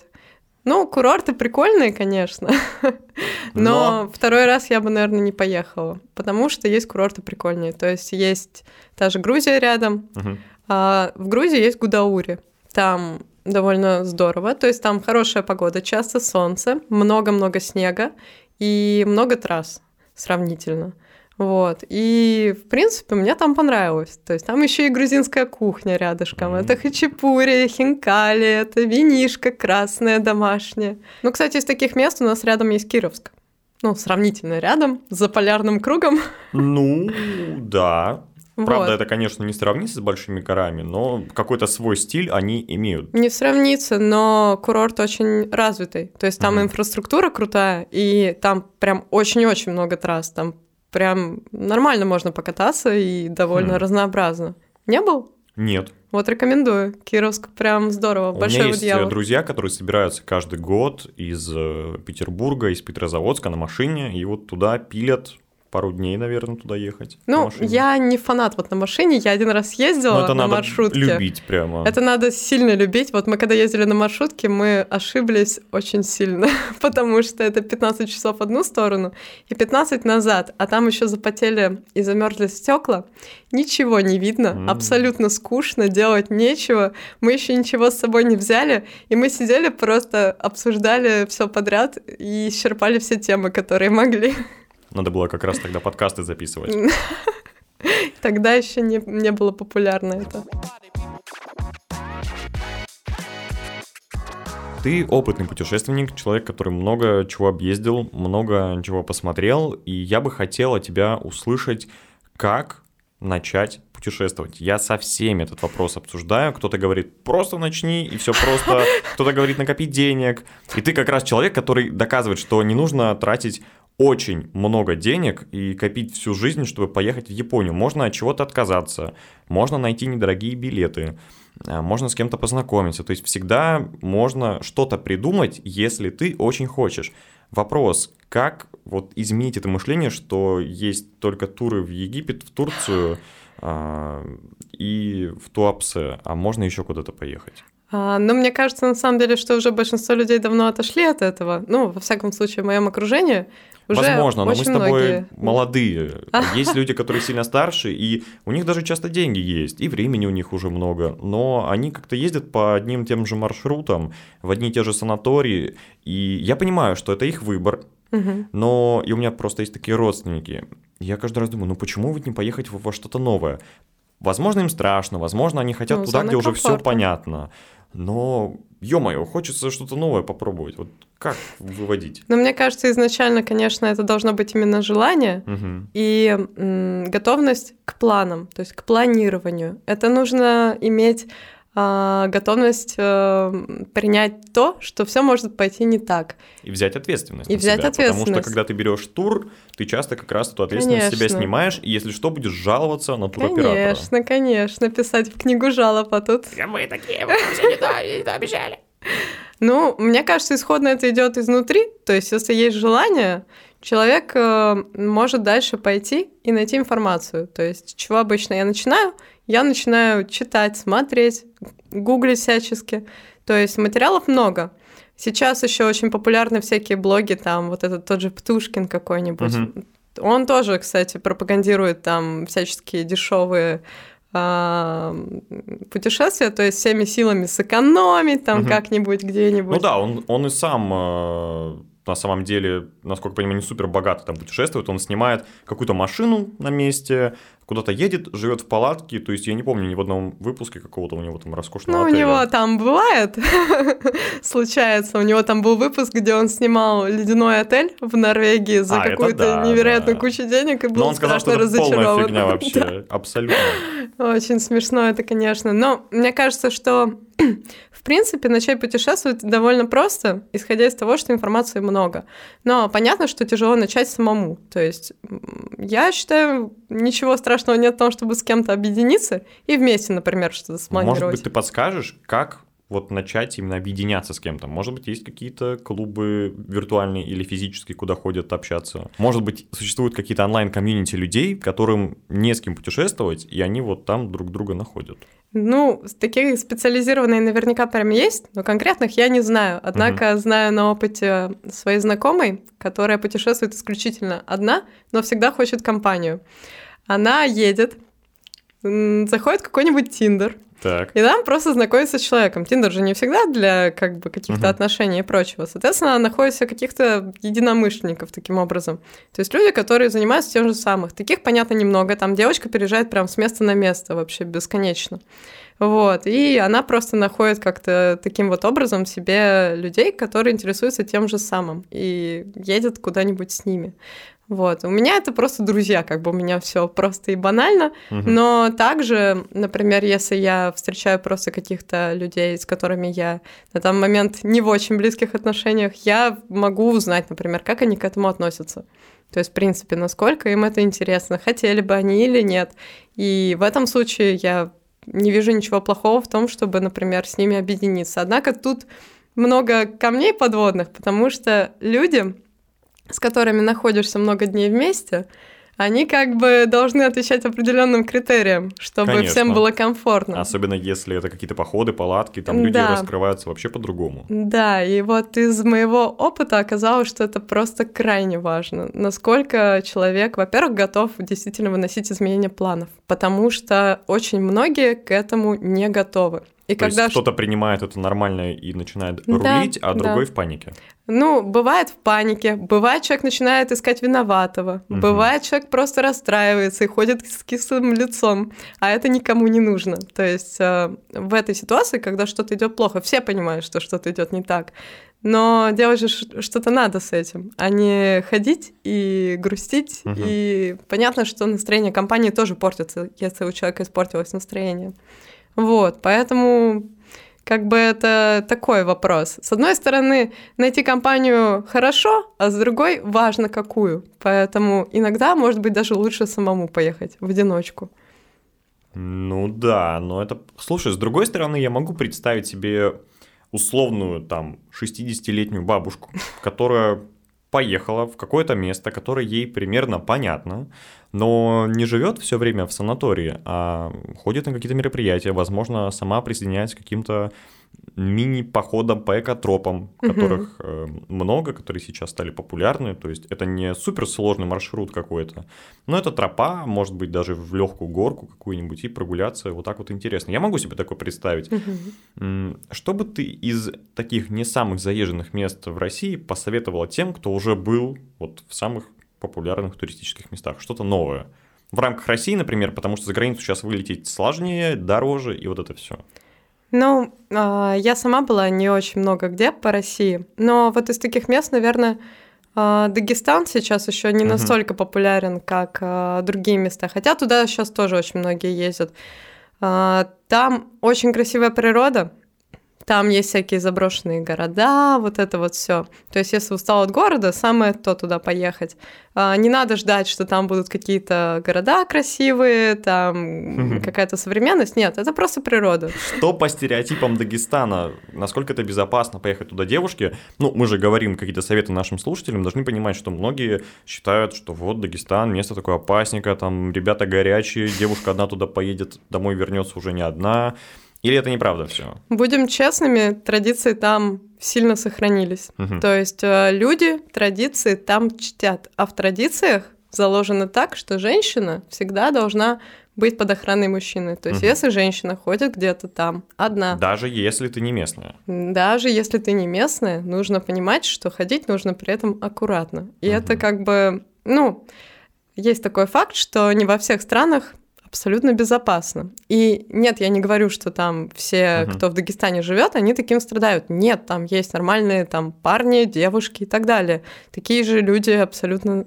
Ну, курорты прикольные, конечно. Но, Но второй раз я бы, наверное, не поехала, потому что есть курорты прикольные. То есть есть та же Грузия рядом. Угу. А в Грузии есть Гудаури. Там довольно здорово. То есть там хорошая погода, часто солнце, много-много снега и много трасс сравнительно. Вот. И, в принципе, мне там понравилось. То есть там еще и грузинская кухня рядышком. Mm-hmm. Это хачапури, хинкали, это винишка красная домашняя. Ну, кстати, из таких мест у нас рядом есть Кировск. Ну, сравнительно рядом, за полярным кругом. Ну, да. Правда, вот. это, конечно, не сравнится с большими горами, но какой-то свой стиль они имеют. Не сравнится, но курорт очень развитый. То есть там угу. инфраструктура крутая, и там прям очень-очень много трасс. Там прям нормально можно покататься и довольно хм. разнообразно. Не был? Нет. Вот рекомендую. Кировск прям здорово. У Большой меня есть дьявол. друзья, которые собираются каждый год из э, Петербурга, из Петрозаводска на машине, и вот туда пилят пару дней, наверное, туда ехать. Ну, я не фанат вот на машине, я один раз ездила Но это на надо маршрутке. любить прямо. Это надо сильно любить. Вот мы когда ездили на маршрутке, мы ошиблись очень сильно, потому что это 15 часов в одну сторону и 15 назад, а там еще запотели и замерзли стекла. Ничего не видно, mm. абсолютно скучно, делать нечего. Мы еще ничего с собой не взяли, и мы сидели просто обсуждали все подряд и исчерпали все темы, которые могли. Надо было как раз тогда подкасты записывать. Тогда еще не, не было популярно это. Ты опытный путешественник, человек, который много чего объездил, много чего посмотрел, и я бы хотел от тебя услышать, как начать путешествовать. Я со всеми этот вопрос обсуждаю. Кто-то говорит, просто начни, и все просто. Кто-то говорит, накопить денег. И ты как раз человек, который доказывает, что не нужно тратить очень много денег и копить всю жизнь, чтобы поехать в Японию. Можно от чего-то отказаться, можно найти недорогие билеты, а, можно с кем-то познакомиться. То есть всегда можно что-то придумать, если ты очень хочешь. Вопрос, как вот изменить это мышление, что есть только туры в Египет, в Турцию э, и в Туапсе, а можно еще куда-то поехать? А, но мне кажется, на самом деле, что уже большинство людей давно отошли от этого. Ну, во всяком случае, в моем окружении уже Возможно, но мы с тобой многие... молодые. Есть люди, которые сильно старше, и у них даже часто деньги есть, и времени у них уже много, но они как-то ездят по одним тем же маршрутам, в одни и те же санатории, и я понимаю, что это их выбор, угу. но и у меня просто есть такие родственники. Я каждый раз думаю, ну почему вот не поехать во что-то новое? Возможно, им страшно, возможно, они хотят ну, туда, где комфорта. уже все понятно. Но, ё-моё, хочется что-то новое попробовать. Вот как выводить? Ну, мне кажется, изначально, конечно, это должно быть именно желание угу. и м, готовность к планам, то есть к планированию. Это нужно иметь готовность а, принять то, что все может пойти не так. И взять ответственность. И взять себя, ответственность. Потому что когда ты берешь тур, ты часто как раз эту ответственность конечно. себя снимаешь, и если что, будешь жаловаться на туроператора. Конечно, конечно, писать в книгу жалоб, а тут... Мы такие, мы все не то, не то обещали. Ну, мне кажется, исходно это идет изнутри. То есть, если есть желание, человек э, может дальше пойти и найти информацию. То есть, чего обычно я начинаю? я начинаю читать, смотреть, гуглить всячески. То есть материалов много. Сейчас еще очень популярны всякие блоги, там вот этот тот же Птушкин какой-нибудь. Угу. Он тоже, кстати, пропагандирует там всяческие дешевые а, путешествия, то есть всеми силами сэкономить там угу. как-нибудь где-нибудь. Ну да, он, он и сам э, на самом деле, насколько я понимаю, не супер богато там путешествует, он снимает какую-то машину на месте, куда-то едет, живет в палатке, то есть я не помню ни в одном выпуске какого-то у него там роскошного Ну, отеля. у него там бывает, случается, у него там был выпуск, где он снимал ледяной отель в Норвегии за а, какую-то да, невероятную да. кучу денег и был Но он сказал, что это полная фигня вообще, абсолютно. Очень смешно это, конечно, но мне кажется, что в принципе, начать путешествовать довольно просто, исходя из того, что информации много. Но понятно, что тяжело начать самому. То есть я считаю, ничего страшного нет в том, чтобы с кем-то объединиться и вместе, например, что-то смонтировать. Может быть, ты подскажешь, как вот начать именно объединяться с кем-то? Может быть, есть какие-то клубы виртуальные или физические, куда ходят общаться? Может быть, существуют какие-то онлайн-комьюнити людей, которым не с кем путешествовать, и они вот там друг друга находят? Ну, такие специализированные наверняка прям есть, но конкретных я не знаю. Однако угу. знаю на опыте своей знакомой, которая путешествует исключительно одна, но всегда хочет компанию. Она едет, заходит в какой-нибудь Тиндер, так. И там просто знакомится с человеком. Тиндер же не всегда для как бы каких-то угу. отношений и прочего. Соответственно, находится каких-то единомышленников таким образом. То есть люди, которые занимаются тем же самым. Таких, понятно, немного. Там девочка переезжает прям с места на место вообще бесконечно. Вот, и она просто находит как-то таким вот образом себе людей, которые интересуются тем же самым, и едет куда-нибудь с ними. Вот. У меня это просто друзья, как бы у меня все просто и банально. Угу. Но также, например, если я встречаю просто каких-то людей, с которыми я на данный момент не в очень близких отношениях, я могу узнать, например, как они к этому относятся. То есть, в принципе, насколько им это интересно, хотели бы они или нет. И в этом случае я не вижу ничего плохого в том, чтобы, например, с ними объединиться. Однако тут много камней подводных, потому что люди с которыми находишься много дней вместе, они как бы должны отвечать определенным критериям, чтобы Конечно. всем было комфортно. Особенно если это какие-то походы, палатки, там люди да. раскрываются вообще по-другому. Да, и вот из моего опыта оказалось, что это просто крайне важно, насколько человек, во-первых, готов действительно выносить изменения планов, потому что очень многие к этому не готовы. И То когда есть кто-то принимает это нормально и начинает рулить, да, а другой да. в панике. Ну, бывает в панике, бывает человек начинает искать виноватого, угу. бывает человек просто расстраивается и ходит с кислым лицом, а это никому не нужно. То есть э, в этой ситуации, когда что-то идет плохо, все понимают, что что-то идет не так, но делать же что-то надо с этим, а не ходить и грустить. Угу. И понятно, что настроение компании тоже портится, если у человека испортилось настроение. Вот, поэтому как бы это такой вопрос. С одной стороны, найти компанию хорошо, а с другой важно какую. Поэтому иногда, может быть, даже лучше самому поехать в одиночку. Ну да, но это... Слушай, с другой стороны, я могу представить себе условную там 60-летнюю бабушку, которая поехала в какое-то место, которое ей примерно понятно, но не живет все время в санатории, а ходит на какие-то мероприятия, возможно, сама присоединяется к каким-то мини-походам по экотропам, которых э, много, которые сейчас стали популярны. То есть это не суперсложный маршрут какой-то, но это тропа, может быть, даже в легкую горку какую-нибудь и прогуляться вот так вот интересно. Я могу себе такое представить. Что бы ты из таких не самых заезженных мест в России посоветовала тем, кто уже был вот в самых популярных туристических местах, что-то новое. В рамках России, например, потому что за границу сейчас вылететь сложнее, дороже и вот это все. Ну, а, я сама была не очень много где по России, но вот из таких мест, наверное, а, Дагестан сейчас еще не настолько популярен, как а, другие места, хотя туда сейчас тоже очень многие ездят. Там очень красивая природа, там есть всякие заброшенные города, вот это вот все. То есть, если устал от города, самое то туда поехать. А, не надо ждать, что там будут какие-то города красивые, там какая-то современность. Нет, это просто природа. Что по стереотипам Дагестана? Насколько это безопасно поехать туда девушке? Ну, мы же говорим какие-то советы нашим слушателям, должны понимать, что многие считают, что вот Дагестан, место такое опасненькое, там ребята горячие, девушка одна туда поедет, домой вернется уже не одна. Или это неправда все? Будем честными, традиции там сильно сохранились. Угу. То есть э, люди традиции там чтят, а в традициях заложено так, что женщина всегда должна быть под охраной мужчины. То есть, угу. если женщина ходит где-то там одна. Даже если ты не местная. Даже если ты не местная, нужно понимать, что ходить нужно при этом аккуратно. И угу. это как бы, ну, есть такой факт, что не во всех странах абсолютно безопасно. И нет, я не говорю, что там все, угу. кто в Дагестане живет, они таким страдают. Нет, там есть нормальные там парни, девушки и так далее. Такие же люди абсолютно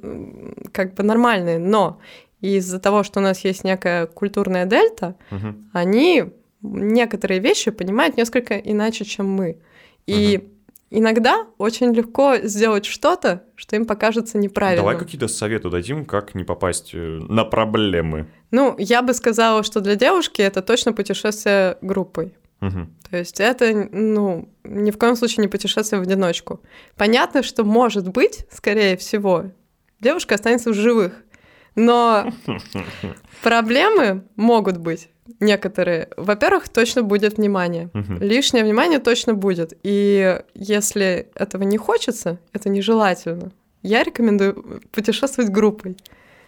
как бы нормальные. Но из-за того, что у нас есть некая культурная дельта, угу. они некоторые вещи понимают несколько иначе, чем мы. И угу иногда очень легко сделать что-то, что им покажется неправильным. Давай какие-то советы дадим, как не попасть э, на проблемы. Ну, я бы сказала, что для девушки это точно путешествие группой. Мгм. То есть это, ну, ни в коем случае не путешествие в одиночку. Понятно, что может быть, скорее всего, девушка останется в живых. Но проблемы могут быть некоторые. Во-первых, точно будет внимание. Мгм. Лишнее внимание точно будет. И если этого не хочется, это нежелательно. Я рекомендую путешествовать группой.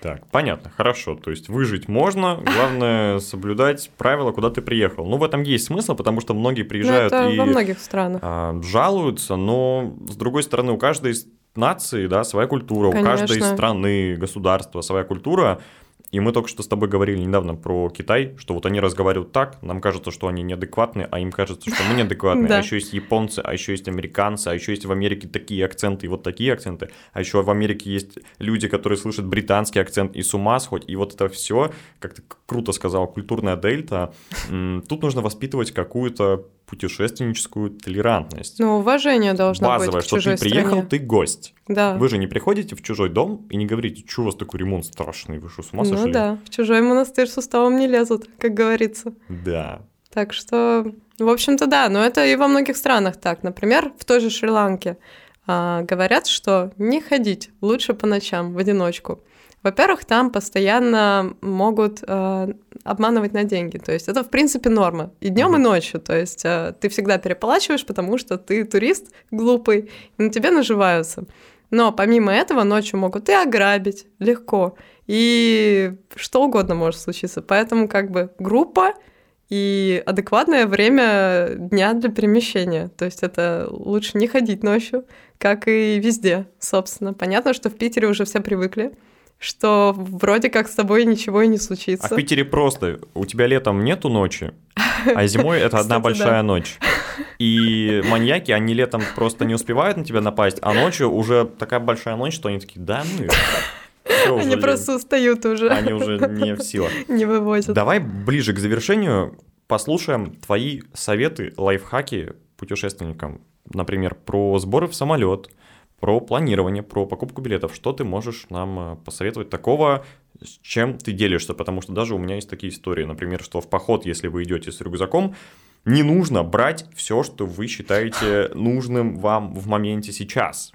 Так, понятно, хорошо. То есть выжить можно, главное соблюдать правила, куда ты приехал. Ну, в этом есть смысл, потому что многие Но приезжают это и во многих странах. а, жалуются, но с другой стороны, у каждой из нации, да, своя культура, у каждой Конечно. страны, государства своя культура. И мы только что с тобой говорили недавно про Китай, что вот они разговаривают так, нам кажется, что они неадекватны, а им кажется, что мы неадекватны. Да. А еще есть японцы, а еще есть американцы, а еще есть в Америке такие акценты и вот такие акценты. А еще в Америке есть люди, которые слышат британский акцент и с ума сходят. И вот это все, как ты круто сказал, культурная дельта. Тут нужно воспитывать какую-то путешественническую толерантность. Но уважение должно Базовое, быть к что ты чужой приехал, стране. ты гость. Да. Вы же не приходите в чужой дом и не говорите, что у вас такой ремонт страшный, вы что, с ума ну сошли? да, в чужой монастырь с уставом не лезут, как говорится. Да. Так что, в общем-то, да, но это и во многих странах так. Например, в той же Шри-Ланке а, говорят, что не ходить лучше по ночам в одиночку. Во-первых, там постоянно могут э, обманывать на деньги. То есть это, в принципе, норма. И днем, и Мгм. ночью. То есть э, ты всегда переплачиваешь, потому что ты турист глупый, и на тебя наживаются. Но помимо этого ночью могут и ограбить легко, и что угодно может случиться. Поэтому как бы группа и адекватное время дня для перемещения. То есть это лучше не ходить ночью, как и везде, собственно. Понятно, что в Питере уже все привыкли, что вроде как с тобой ничего и не случится. А в Питере просто, у тебя летом нету ночи, а зимой это одна большая ночь. И маньяки, они летом просто не успевают на тебя напасть, а ночью уже такая большая ночь, что они такие, да ну, всё уже Они лень». просто устают уже, они уже не в силах. не вывозят. Давай ближе к завершению послушаем твои советы, лайфхаки путешественникам. Например, про сборы в самолет, про планирование, про покупку билетов. Что ты можешь нам э, посоветовать такого, с чем ты делишься? Потому что даже у меня есть такие истории. Например, что в поход, если вы идете с рюкзаком, не нужно брать все, что вы считаете нужным вам в моменте сейчас.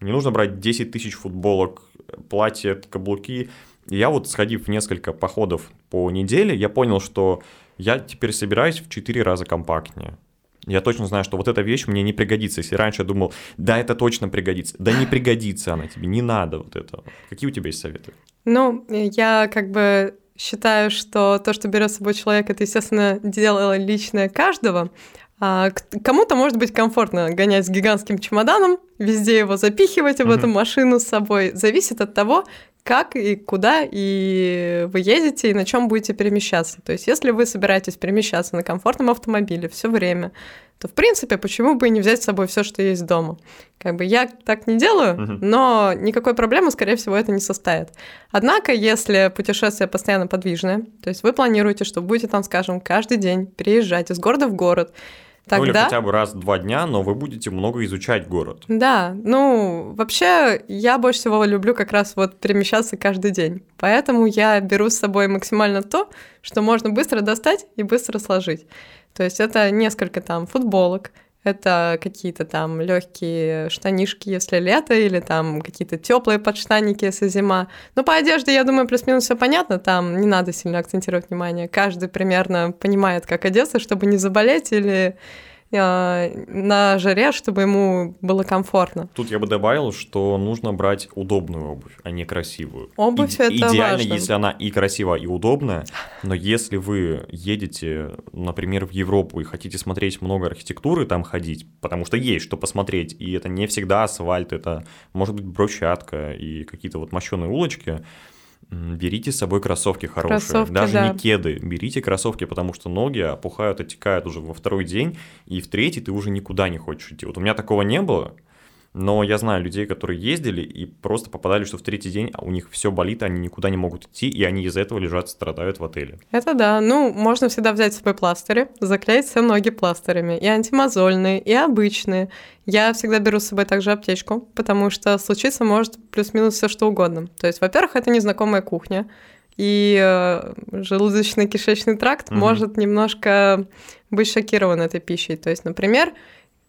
Не нужно брать 10 тысяч футболок, платья, каблуки. Я вот, сходив в несколько походов по неделе, я понял, что я теперь собираюсь в 4 раза компактнее. Я точно знаю, что вот эта вещь мне не пригодится. Если раньше я думал, да, это точно пригодится. Да не пригодится она тебе, не надо вот этого. Какие у тебя есть советы? Ну, я как бы считаю, что то, что берет с собой человек, это, естественно, дело личное каждого. А кому-то может быть комфортно гонять с гигантским чемоданом, везде его запихивать в Мгм. эту машину с собой. Зависит от того, как и куда и вы едете и на чем будете перемещаться. То есть, если вы собираетесь перемещаться на комфортном автомобиле все время, то в принципе, почему бы и не взять с собой все, что есть дома? Как бы я так не делаю, Мгм. но никакой проблемы, скорее всего, это не составит. Однако, если путешествие постоянно подвижное, то есть вы планируете, что будете там, скажем, каждый день переезжать из города в город, Ну или тогда... хотя бы раз в два дня, но вы будете много изучать город. Да, ну, вообще, я больше всего люблю как раз вот перемещаться каждый день. Поэтому я беру с собой максимально то, что можно быстро достать и быстро сложить. То есть это несколько там футболок, это какие-то там легкие штанишки, если лето, или там какие-то теплые подштанники, если зима. Ну, по одежде, я думаю, плюс-минус все понятно, там не надо сильно акцентировать внимание. Каждый примерно понимает, как одеться, чтобы не заболеть или на жаре, чтобы ему было комфортно. Тут я бы добавил, что нужно брать удобную обувь, а не красивую. Обувь Иде- это Идеально, важно. если она и красивая, и удобная, но если вы едете, например, в Европу и хотите смотреть много архитектуры, там ходить, потому что есть что посмотреть, и это не всегда асфальт, это может быть брусчатка и какие-то вот мощеные улочки, берите с собой кроссовки хорошие, Кроссовки, даже да. не кеды, берите кроссовки, потому что ноги опухают, отекают уже во второй день, и в третий ты уже никуда не хочешь идти. Вот у меня такого не было, но я знаю людей, которые ездили и просто попадали, что в третий день у них все болит, они никуда не могут идти, и они из-за этого лежат, страдают в отеле. Это да. Ну, можно всегда взять с собой пластыри, заклеить все ноги пластырями. И антимозольные, и обычные. Я всегда беру с собой также аптечку, потому что случиться может плюс-минус все что угодно. То есть, во-первых, это незнакомая кухня. и э, желудочно-кишечный тракт Мгм. может немножко быть шокирован этой пищей. То есть, например,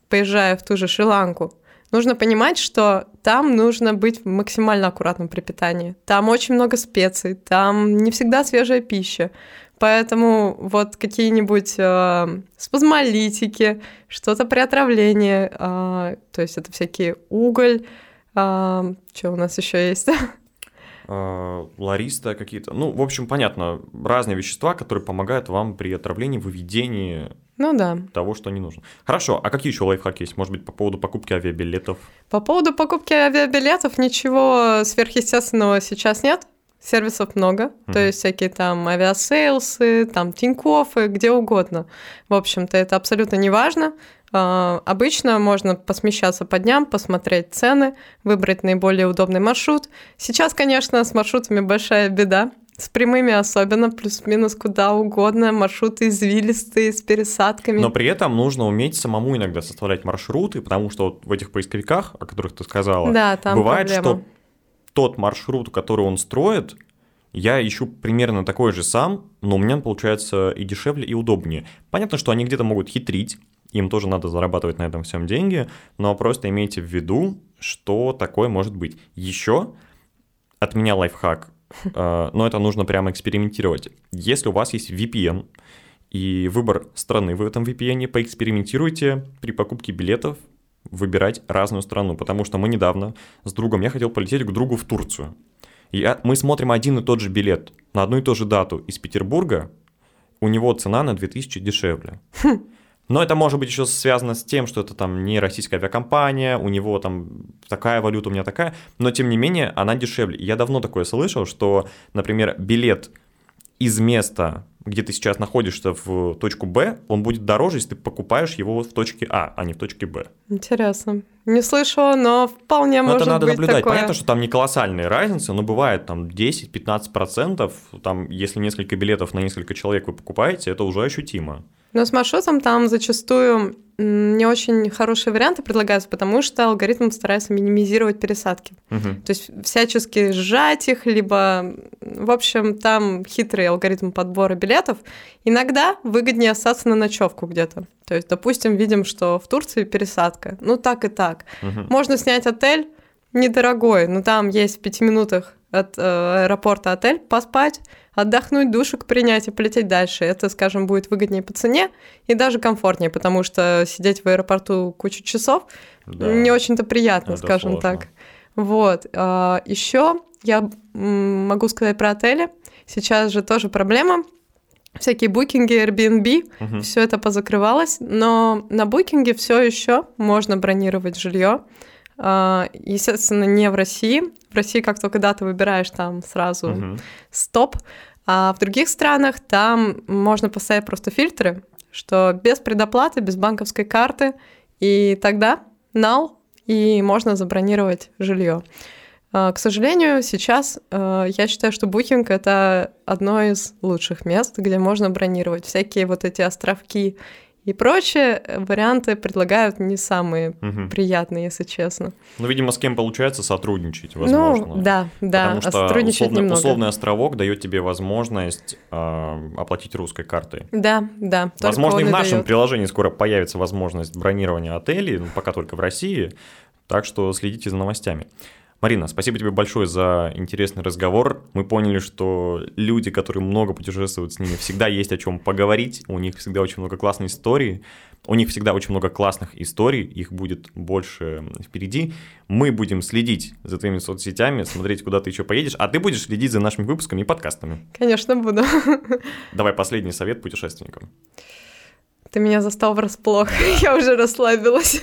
поезжая в ту же Шри-Ланку, нужно понимать, что там нужно быть максимально аккуратным при питании. Там очень много специй, там не всегда свежая пища. Поэтому вот какие-нибудь э, спазмолитики, что-то при отравлении, э, то есть это всякие уголь, что у нас еще есть? э, лариста какие-то. Ну, в общем, понятно, разные вещества, которые помогают вам при отравлении, выведении Ну да. того, что не нужно. Хорошо, а какие еще лайфхаки есть? Может быть, по поводу покупки авиабилетов? По поводу покупки авиабилетов ничего сверхъестественного сейчас нет. Сервисов много, то Мгм. есть всякие там Aviasales ы, там Тинькоффы, где угодно. В общем-то, это абсолютно не важно. А, Обычно можно посмещаться по дням, посмотреть цены, выбрать наиболее удобный маршрут. Сейчас, конечно, с маршрутами большая беда. С прямыми особенно, плюс-минус куда угодно, маршруты извилистые, с пересадками. Но при этом нужно уметь самому иногда составлять маршруты, потому что вот в этих поисковиках, о которых ты сказала, да, там бывает, проблема. что тот маршрут, который он строит, я ищу примерно такой же сам, но у меня он получается и дешевле, и удобнее. Понятно, что они где-то могут хитрить, им тоже надо зарабатывать на этом всем деньги, но просто имейте в виду, что такое может быть. Еще от меня лайфхак, но это нужно прямо экспериментировать. Если у вас есть VPN, и выбор страны в этом VPN, поэкспериментируйте при покупке билетов выбирать разную страну, потому что мы недавно с другом, я хотел полететь к другу в Турцию. И а- мы смотрим один и тот же билет на одну и ту же дату из Петербурга, у него цена на 2000 дешевле. Но это может быть еще связано с тем, что это там не российская авиакомпания, у него там такая валюта, у меня такая, но тем не менее она дешевле. Я давно такое слышал, что, например, билет из места, где ты сейчас находишься в точку Б, он будет дороже, если ты покупаешь его в точке А, а не в точке Б. Интересно. Не слышала, но вполне Но может это надо быть наблюдать. такое. Понятно, что там не колоссальные разницы, но бывает там 10-15%. Там, если несколько билетов на несколько человек вы покупаете, это уже ощутимо. Но с маршрутом там зачастую не очень хорошие варианты предлагаются, потому что алгоритм старается минимизировать пересадки. Мгм. То есть всячески сжать их, либо, в общем, там хитрый алгоритм подбора билетов. Иногда выгоднее остаться на ночевку где-то. То есть, допустим, видим, что в Турции пересадка. Ну, так и так. Мгм. Можно снять отель недорогой, но там есть в пяти минутах от э, аэропорта отель, поспать, отдохнуть, душик принять и полететь дальше. Это, скажем, будет выгоднее по цене и даже комфортнее, потому что сидеть в аэропорту кучу часов Да. не очень-то приятно, Это скажем сложно. так. Вот. Еще я могу сказать про отели. Сейчас же тоже проблема. Всякие букинги, Airbnb, Мгм. все это позакрывалось, но на букинге все еще можно бронировать жилье. А, Естественно, не в России. В России, как только дату выбираешь, там сразу Мгм. стоп. А в других странах там можно поставить просто фильтры, что без предоплаты, без банковской карты, и тогда нал, и можно забронировать жилье. А, К сожалению, сейчас э, я считаю, что Booking — это одно из лучших мест, где можно бронировать. Всякие вот эти островки и прочие э, варианты предлагают не самые Мгм. приятные, если честно. Ну, видимо, с кем получается сотрудничать, возможно. Ну, да, да, Потому что сотрудничать условно- немного. условный островок дает тебе возможность а, оплатить русской картой. Да, да. Возможно, и в нашем даёт. приложении скоро появится возможность бронирования отелей, ну, пока только в России, так что следите за новостями. Марина, спасибо тебе большое за интересный разговор. Мы поняли, что люди, которые много путешествуют с ними, всегда есть о чем поговорить, у них всегда очень много классной истории, у них всегда очень много классных историй, их будет больше впереди. Мы будем следить за твоими соцсетями, смотреть, куда ты еще поедешь, а ты будешь следить за нашими выпусками и подкастами. Конечно, буду. Давай последний совет путешественникам. Ты меня застал врасплох. Я уже расслабилась.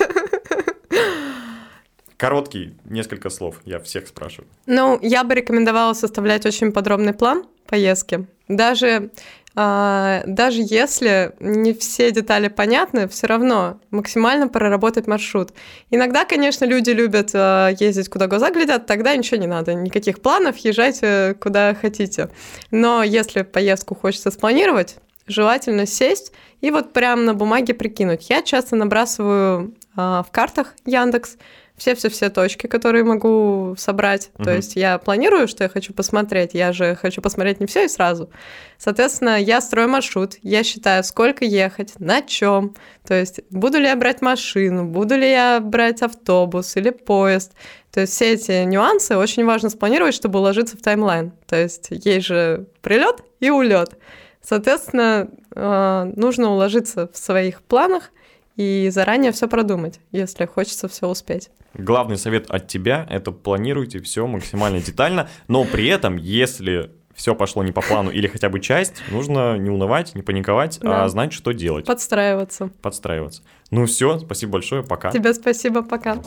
Короткий, несколько слов, я всех спрашиваю. Ну, я бы рекомендовала составлять очень подробный план поездки. Даже, а, даже если не все детали понятны, все равно максимально проработать маршрут. Иногда, конечно, люди любят а, ездить, куда глаза глядят, тогда ничего не надо, никаких планов, езжайте куда хотите. Но если поездку хочется спланировать, желательно сесть и вот прям на бумаге прикинуть. Я часто набрасываю в картах Яндекс все-все-все точки, которые могу собрать. Угу. То есть я планирую, что я хочу посмотреть, я же хочу посмотреть не все и сразу. Соответственно, я строю маршрут, я считаю, сколько ехать, на чем. То есть буду ли я брать машину, буду ли я брать автобус или поезд. То есть все эти нюансы очень важно спланировать, чтобы уложиться в таймлайн. То есть есть же прилет и улет. Соответственно, э, нужно уложиться в своих планах и заранее все продумать, если хочется все успеть. Главный совет от тебя – это планируйте все максимально детально, но при этом, если все пошло не по плану или хотя бы часть, нужно не унывать, не паниковать, а да. а знать, что делать. Подстраиваться. Подстраиваться. Ну все, спасибо большое, пока. Тебе спасибо, пока.